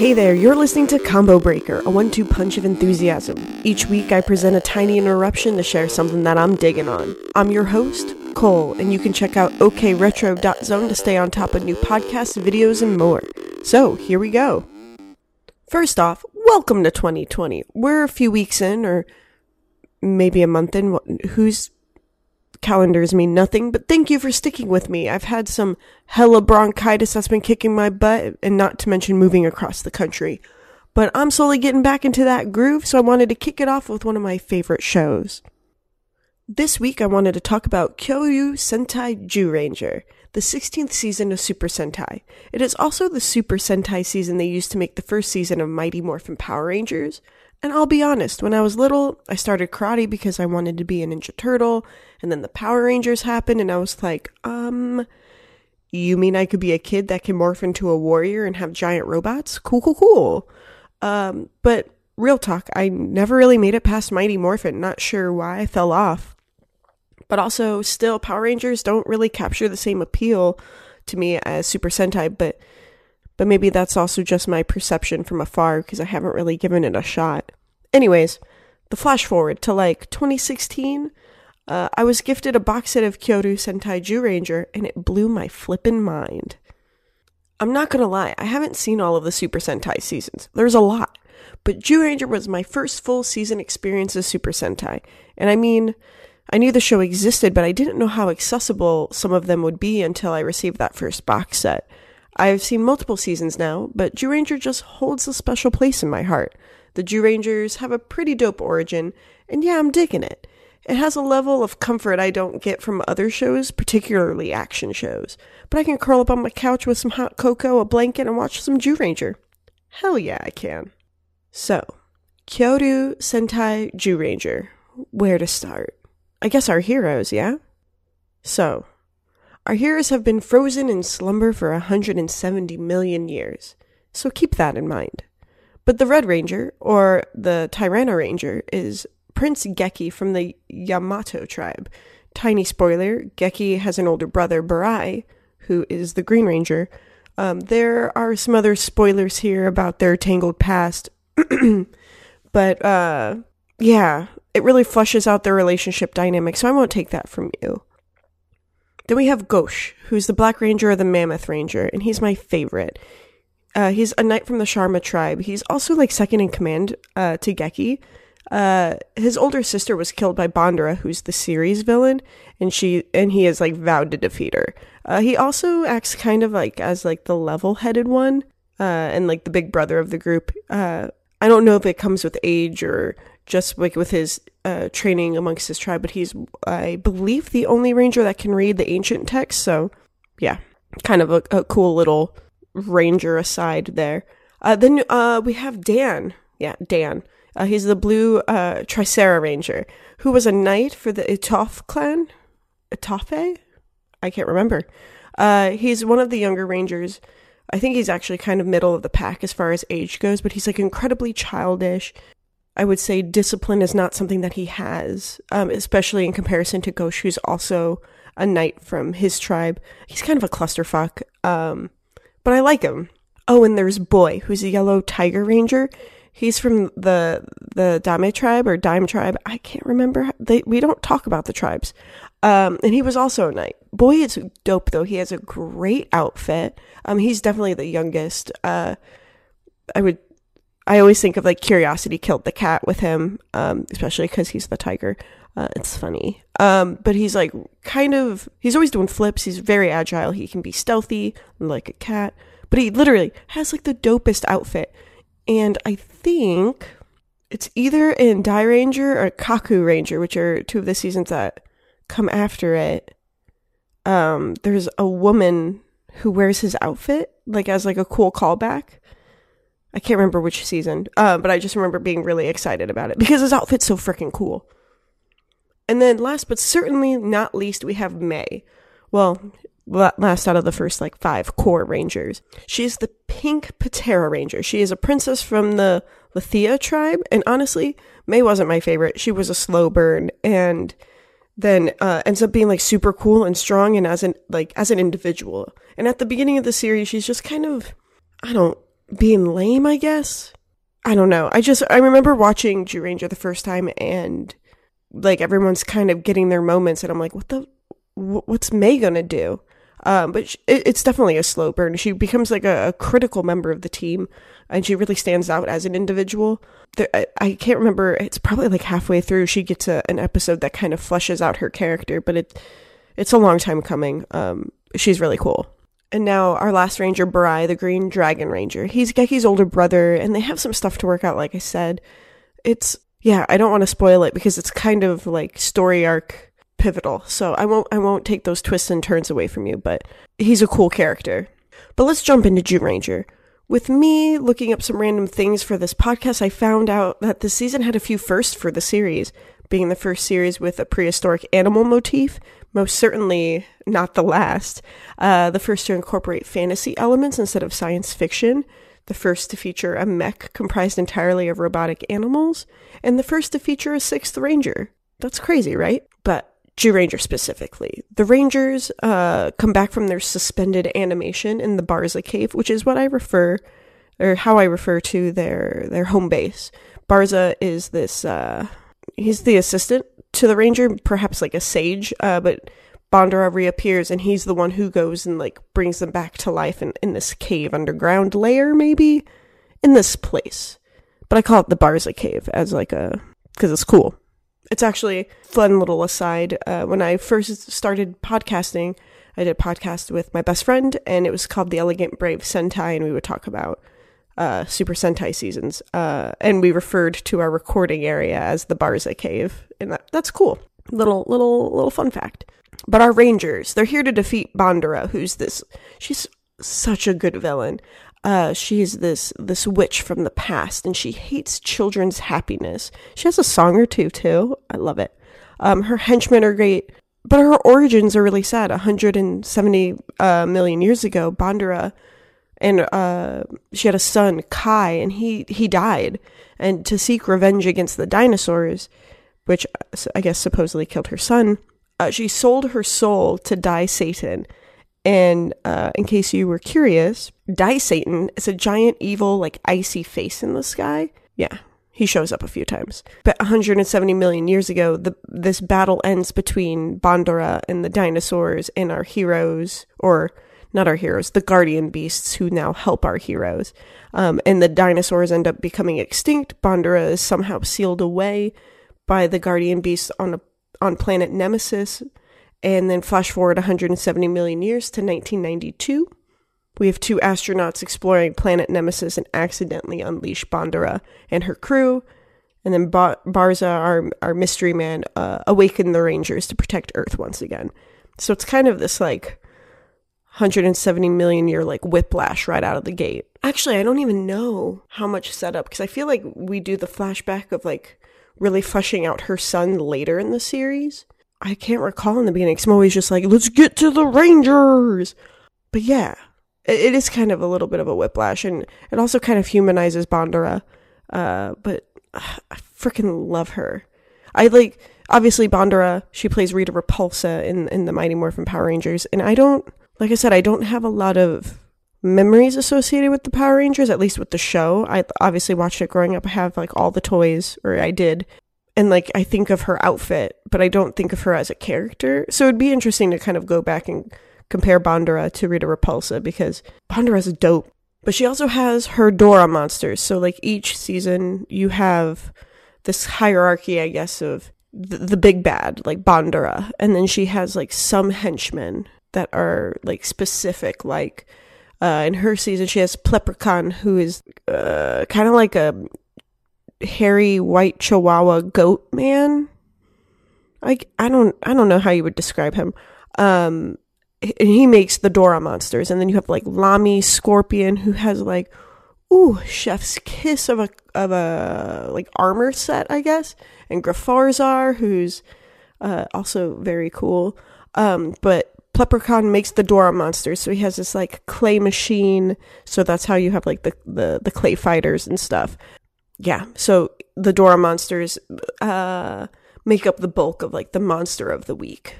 Hey there, you're listening to Combo Breaker, a one two punch of enthusiasm. Each week I present a tiny interruption to share something that I'm digging on. I'm your host, Cole, and you can check out okretro.zone to stay on top of new podcasts, videos, and more. So, here we go. First off, welcome to 2020. We're a few weeks in, or maybe a month in. Whose calendars mean nothing, but thank you for sticking with me. I've had some hella bronchitis that's been kicking my butt, and not to mention moving across the country. But I'm slowly getting back into that groove, so I wanted to kick it off with one of my favorite shows. This week I wanted to talk about Kyoryu Sentai Zyuranger, the 16th season of Super Sentai. It is also the Super Sentai season they used to make the first season of Mighty Morphin Power Rangers. And I'll be honest, when I was little, I started karate because I wanted to be a Ninja Turtle, and then the Power Rangers happened, and I was like, um, you mean I could be a kid that can morph into a warrior and have giant robots? Cool, cool, cool. Um, but real talk, I never really made it past Mighty Morphin. Not sure why I fell off. But also, still, Power Rangers don't really capture the same appeal to me as Super Sentai, but but maybe that's also just my perception from afar because I haven't really given it a shot. Anyways, the flash forward to like 2016, uh, I was gifted a box set of Kyoryu Sentai Zyuranger and it blew my flippin' mind. I'm not gonna lie, I haven't seen all of the Super Sentai seasons. There's a lot. But Zyuranger was my first full season experience as Super Sentai. And I mean, I knew the show existed, but I didn't know how accessible some of them would be until I received that first box set. I've seen multiple seasons now, but Zyuranger just holds a special place in my heart. The Zyurangers have a pretty dope origin, and yeah, I'm digging it. It has a level of comfort I don't get from other shows, particularly action shows. But I can curl up on my couch with some hot cocoa, a blanket, and watch some Zyuranger. Hell yeah, I can. So, Kyoryu Sentai Zyuranger. Where to start? I guess our heroes, yeah? So, our heroes have been frozen in slumber for 170 million years, so keep that in mind. But the Red Ranger, or the Tyranno Ranger, is Prince Geki from the Yamato tribe. Tiny spoiler Geki has an older brother, Barai, who is the Green Ranger. Um, there are some other spoilers here about their tangled past, but uh, yeah, it really flushes out their relationship dynamic, so I won't take that from you. Then we have Gosh, who's the Black Ranger or the Mammoth Ranger, and he's my favorite. Uh, he's a knight from the Sharma tribe. He's also like second in command uh, to Geki. Uh, his older sister was killed by Bandara, who's the series villain, and she and he is like vowed to defeat her. Uh, he also acts kind of like as like the level-headed one, uh, and like the big brother of the group. Uh, I don't know if it comes with age or just like with his uh, training amongst his tribe, but he's, I believe, the only ranger that can read the ancient text. So, yeah, kind of a, a cool little ranger aside there. Uh, then uh, we have Dan. Yeah, Dan. Uh, he's the blue uh, Tricera Ranger, who was a knight for the Itof clan. Itofe? I can't remember. Uh, he's one of the younger rangers. I think he's actually kind of middle of the pack as far as age goes, but he's like incredibly childish. I would say discipline is not something that he has, um, especially in comparison to Gosh, who's also a knight from his tribe. He's kind of a clusterfuck, um, but I like him. Oh, and there's Boy, who's a yellow tiger ranger. He's from the the Dame tribe or Dime tribe. I can't remember. They, we don't talk about the tribes. Um, and he was also a knight. Boy it's dope though. He has a great outfit. Um, he's definitely the youngest. Uh, I would I always think of like Curiosity killed the cat with him, um, especially because he's the tiger. Uh, it's funny. Um, but he's like kind of, he's always doing flips. He's very agile. He can be stealthy like a cat, but he literally has like the dopest outfit. And I think it's either in Dai Ranger or Kaku Ranger, which are two of the seasons that come after it. Um, there's a woman who wears his outfit like as like a cool callback I can't remember which season, uh, but I just remember being really excited about it because his outfit's so freaking cool. And then last but certainly not least, we have May. Well, last out of the first like five core rangers. She is the pink Ptera Ranger. She is a princess from the Lethia tribe, and honestly, May wasn't my favorite. She was a slow burn, and then uh, ends up being like super cool and strong, and as an like as an individual. And at the beginning of the series, she's just kind of I don't being lame, I guess. I don't know. I just I remember watching Zyuranger the first time and like everyone's kind of getting their moments and I'm like, what the what's May gonna do? Um, but she, it, it's definitely a slow burn. She becomes like a, a, critical member of the team, and she really stands out as an individual. There, I, I, can't remember. It's probably like halfway through. She gets a, an episode that kind of fleshes out her character, but it it's a long time coming. Um, she's really cool. And now our last ranger, Burai, the Green Dragon Ranger. He's Geki's older brother, and they have some stuff to work out. Like I said, it's yeah. I don't want to spoil it because it's kind of like story arc pivotal. So I won't I won't take those twists and turns away from you, but he's a cool character. But let's jump into Zyuranger. With me looking up some random things for this podcast, I found out that this season had a few firsts for the series, being the first series with a prehistoric animal motif, most certainly not the last. Uh, the first to incorporate fantasy elements instead of science fiction, the first to feature a mech comprised entirely of robotic animals, and the first to feature a sixth ranger. That's crazy, right? But Zyuranger specifically. The Rangers uh, come back from their suspended animation in the Barza Cave, which is what I refer, or how I refer to their their home base. Barza is this. Uh, he's the assistant to the Ranger, perhaps like a sage, uh, but Bandara reappears and he's the one who goes and like brings them back to life in, in this cave underground layer, maybe in this place. But I call it the Barza Cave as like a because it's cool. It's actually fun little aside. Uh, when I first started podcasting, I did a podcast with my best friend, and it was called The Elegant Brave Sentai, and we would talk about uh, Super Sentai seasons. Uh, and we referred to our recording area as the Barza Cave, and that, that's cool. Little little little fun fact. But our Rangers, they're here to defeat Bandara, who's this. She's such a good villain. Uh, she is this this witch from the past, and she hates children's happiness. She has a song or two too. I love it. Um, her henchmen are great, but her origins are really sad. 170 uh, million years ago, Bandara, and uh, she had a son, Kai, and he he died. And to seek revenge against the dinosaurs, which uh, I guess supposedly killed her son, uh, she sold her soul to Dai Satan and uh, in case you were curious, Dai Satan is a giant evil, like icy face in the sky. Yeah, he shows up a few times. But 170 million years ago, the, this battle ends between Bandara and the dinosaurs and our heroes, or not our heroes, the guardian beasts who now help our heroes. Um, and the dinosaurs end up becoming extinct. Bandara is somehow sealed away by the guardian beasts on a on planet Nemesis, and then flash forward 170 million years to 1992. We have two astronauts exploring planet Nemesis and accidentally unleash Bandara and her crew. And then ba- Barza, our, our mystery man, uh, awakened the Rangers to protect Earth once again. So it's kind of this like 170 million year like whiplash right out of the gate. Actually, I don't even know how much setup because I feel like we do the flashback of like really fleshing out her son later in the series. I can't recall in the beginning I'm always just like, let's get to the Rangers. But yeah, it, it is kind of a little bit of a whiplash, and it also kind of humanizes Bandara. Uh, but uh, I freaking love her. I like obviously Bandara. She plays Rita Repulsa in in the Mighty Morphin Power Rangers, and I don't like I said, I don't have a lot of memories associated with the Power Rangers, at least with the show. I obviously watched it growing up. I have like all the toys, or I did and like I think of her outfit, but I don't think of her as a character. So it'd be interesting to kind of go back and compare Bandara to Rita Repulsa because Bandara's dope. But she also has her Dora monsters. So like each season you have this hierarchy, I guess, of the, the big bad, like Bandara, and then she has like some henchmen that are like specific, like uh, in her season, she has Pleprechaun, who is uh, kind of like a hairy white chihuahua goat man. Like I don't I don't know how you would describe him. Um and he makes the Dora monsters and then you have like Lami Scorpion who has like ooh chef's kiss of a of a like armor set I guess and Graffarzar who's uh, also very cool. Um but Pleprechaun makes the Dora monsters, so he has this like clay machine. So that's how you have like the the, the clay fighters and stuff yeah, so the Dora monsters uh, make up the bulk of like the monster of the week.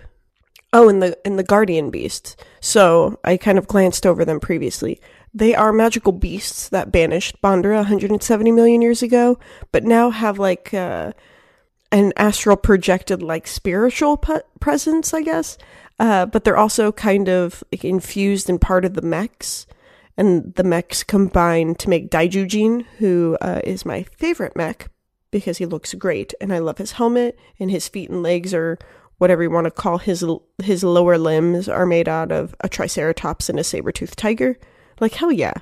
Oh, and the and the guardian beasts. So I kind of glanced over them previously. They are magical beasts that banished Bandura 170 million years ago, but now have like uh, an astral projected like spiritual pe- presence, I guess. Uh, but they're also kind of like, infused and part of the mechs, and the mechs combine to make Daijujin, who uh, is my favorite mech because he looks great, and I love his helmet and his feet and legs or whatever you want to call his his lower limbs are made out of a triceratops and a saber-toothed tiger. Like hell yeah.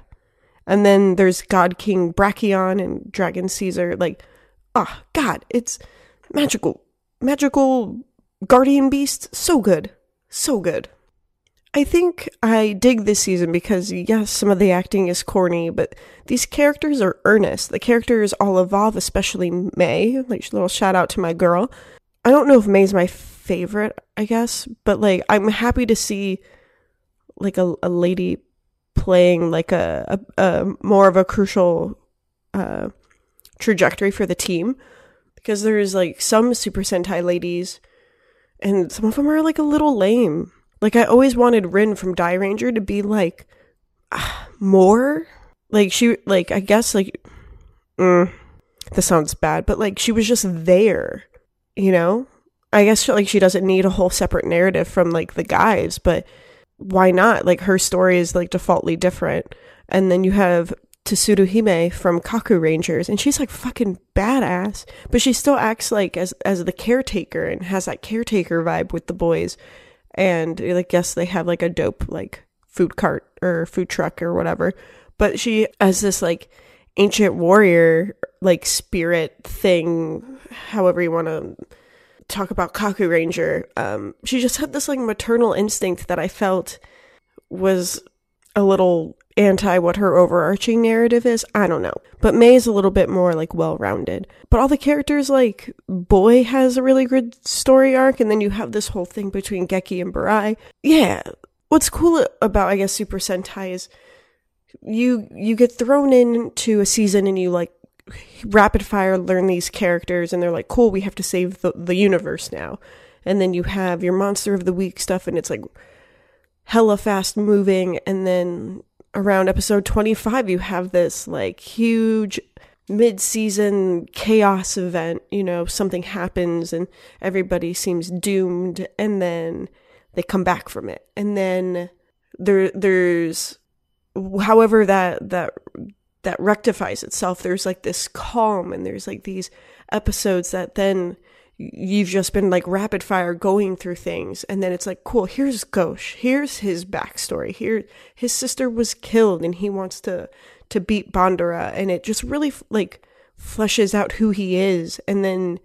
And then there's God King Brachion and Dragon Caesar. Like, ah, oh, God, it's magical, magical guardian beast. So good, so good. I think I dig this season because yes, some of the acting is corny, but these characters are earnest. The characters all evolve, especially May. Like little shout out to my girl. I don't know if May's my favorite, I guess, but like I'm happy to see like a, a lady playing like a, a, a more of a crucial uh, trajectory for the team because there's like some Super Sentai ladies and some of them are like a little lame. Like I always wanted Rin from Dai Ranger to be like uh, more like she like I guess like mm, this sounds bad, but like she was just there, you know? I guess like she doesn't need a whole separate narrative from like the guys, but why not? Like her story is like defaultly different. And then you have Tsuru Hime from Kaku Rangers, and she's like fucking badass, but she still acts like as as the caretaker and has that caretaker vibe with the boys. And like guess they have like a dope like food cart or food truck or whatever. But she as this like ancient warrior like spirit thing, however you want to talk about Kaku Ranger, um, she just had this like maternal instinct that I felt was a little anti what her overarching narrative is. I don't know. But May is a little bit more like well rounded. But all the characters, like Boy has a really good story arc, and then you have this whole thing between Geki and Barai. Yeah. What's cool about I guess Super Sentai is you you get thrown into a season and you like rapid fire learn these characters and they're like, cool, we have to save the, the universe now. And then you have your monster of the week stuff and it's like hella fast moving. And then around episode 25, you have this like huge mid season chaos event. You know, something happens and everybody seems doomed. And then they come back from it. And then there, there's however that, that that rectifies itself. There's like this calm and there's like these episodes that then you've just been like rapid fire going through things and then it's like cool here's Gosh here's his backstory. Here his sister was killed and he wants to to beat Bandura and it just really like fleshes out who he is. And then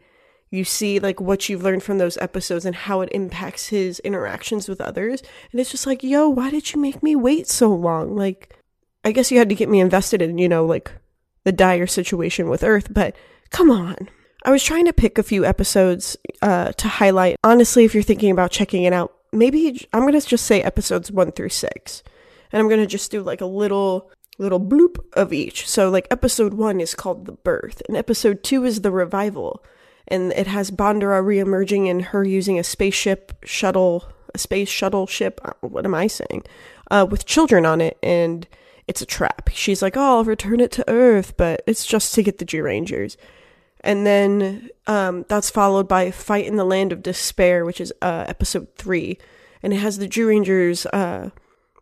you see like what you've learned from those episodes and how it impacts his interactions with others. And it's just like yo why did you make me wait so long? Like I guess you had to get me invested in, you know, like the dire situation with Earth, but come on. I was trying to pick a few episodes uh, to highlight. Honestly, if you're thinking about checking it out, maybe I'm going to just say episodes one through six. And I'm going to just do like a little little bloop of each. So like episode 1 is called The Birth and episode 2 is The Revival and it has Bandura reemerging and her using a spaceship shuttle a space shuttle ship uh, what am I saying uh, with children on it and it's a trap. She's like, oh, I'll return it to Earth, but it's just to get the Zyurangers. And then um, that's followed by Fight in the Land of Despair, which is uh, episode three. And it has the Zyurangers uh,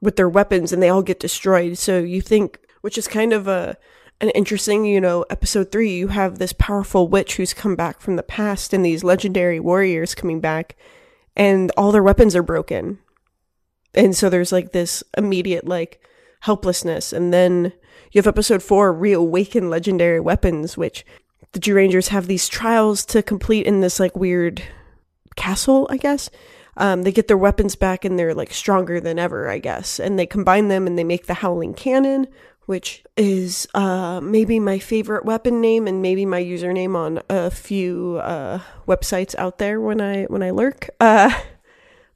with their weapons and they all get destroyed. So you think, which is kind of a an interesting, you know, episode three, you have this powerful witch who's come back from the past and these legendary warriors coming back and all their weapons are broken. And so there's like this immediate, like, helplessness. And then you have episode four, Reawaken Legendary Weapons, which the Zyurangers have these trials to complete in this like weird castle, I guess. Um, they get their weapons back and they're like stronger than ever, I guess. And they combine them and they make the Howling Cannon, which is uh, maybe my favorite weapon name and maybe my username on a few uh, websites out there when I when I lurk. Uh,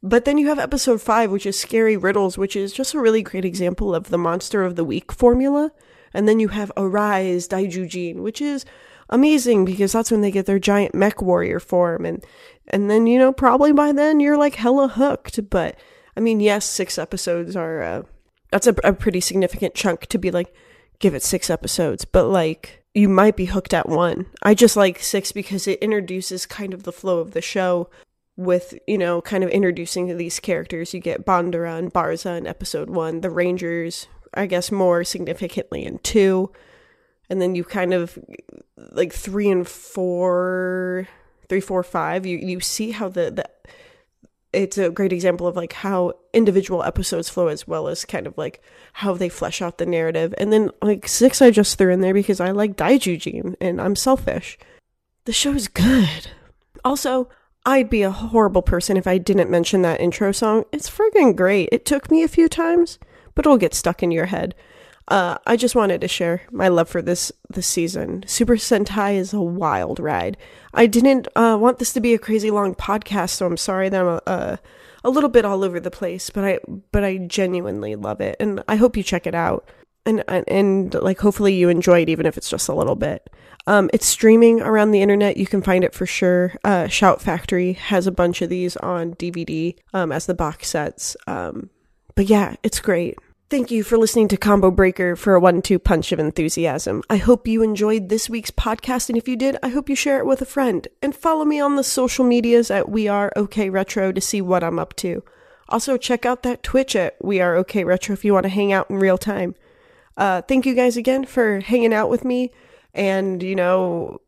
but then you have episode five, which is Scary Riddles, which is just a really great example of the Monster of the Week formula. And then you have Arise Daijujin, which is amazing because that's when they get their giant mech warrior form. And, and then, you know, probably by then you're like hella hooked. But I mean, yes, six episodes are, uh, That's a, a pretty significant chunk to be like, give it six episodes, but like, you might be hooked at one. I just like six because it introduces kind of the flow of the show with, you know, kind of introducing these characters. You get Bandara and Barza in episode one, the Rangers, I guess, more significantly in two. And then you kind of like three and four, three, four, five, you, you see how the, the it's a great example of like how individual episodes flow as well as kind of like how they flesh out the narrative. And then like six I just threw in there because I like Daijujin and I'm selfish. The show is good. Also, I'd be a horrible person if I didn't mention that intro song. It's friggin' great. It took me a few times, but it'll get stuck in your head. Uh, I just wanted to share my love for this this season. Super Sentai is a wild ride. I didn't uh, want this to be a crazy long podcast, so I'm sorry that I'm a, a, a little bit all over the place. But I but I genuinely love it, and I hope you check it out. And, and and like hopefully you enjoy it, even if it's just a little bit. Um, it's streaming around the internet. You can find it for sure. Uh, Shout Factory has a bunch of these on DVD um, as the box sets. Um, but yeah, it's great. Thank you for listening to Combo Breaker for a one two punch of enthusiasm. I hope you enjoyed this week's podcast, and if you did, I hope you share it with a friend. And follow me on the social medias at We Are OK Retro to see what I'm up to. Also, check out that Twitch at We Are OK Retro if you want to hang out in real time. Uh, thank you guys again for hanging out with me and, you know,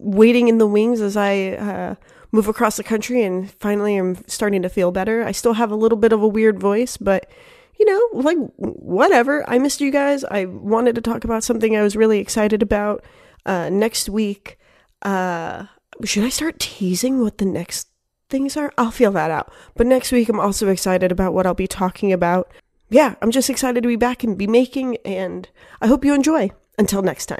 waiting in the wings as I uh, move across the country and finally I'm starting to feel better. I still have a little bit of a weird voice, but you know, like whatever. I missed you guys. I wanted to talk about something I was really excited about. Uh, next week, uh, should I start teasing what the next things are? I'll feel that out. But next week, I'm also excited about what I'll be talking about. Yeah, I'm just excited to be back and be making, and I hope you enjoy. Until next time.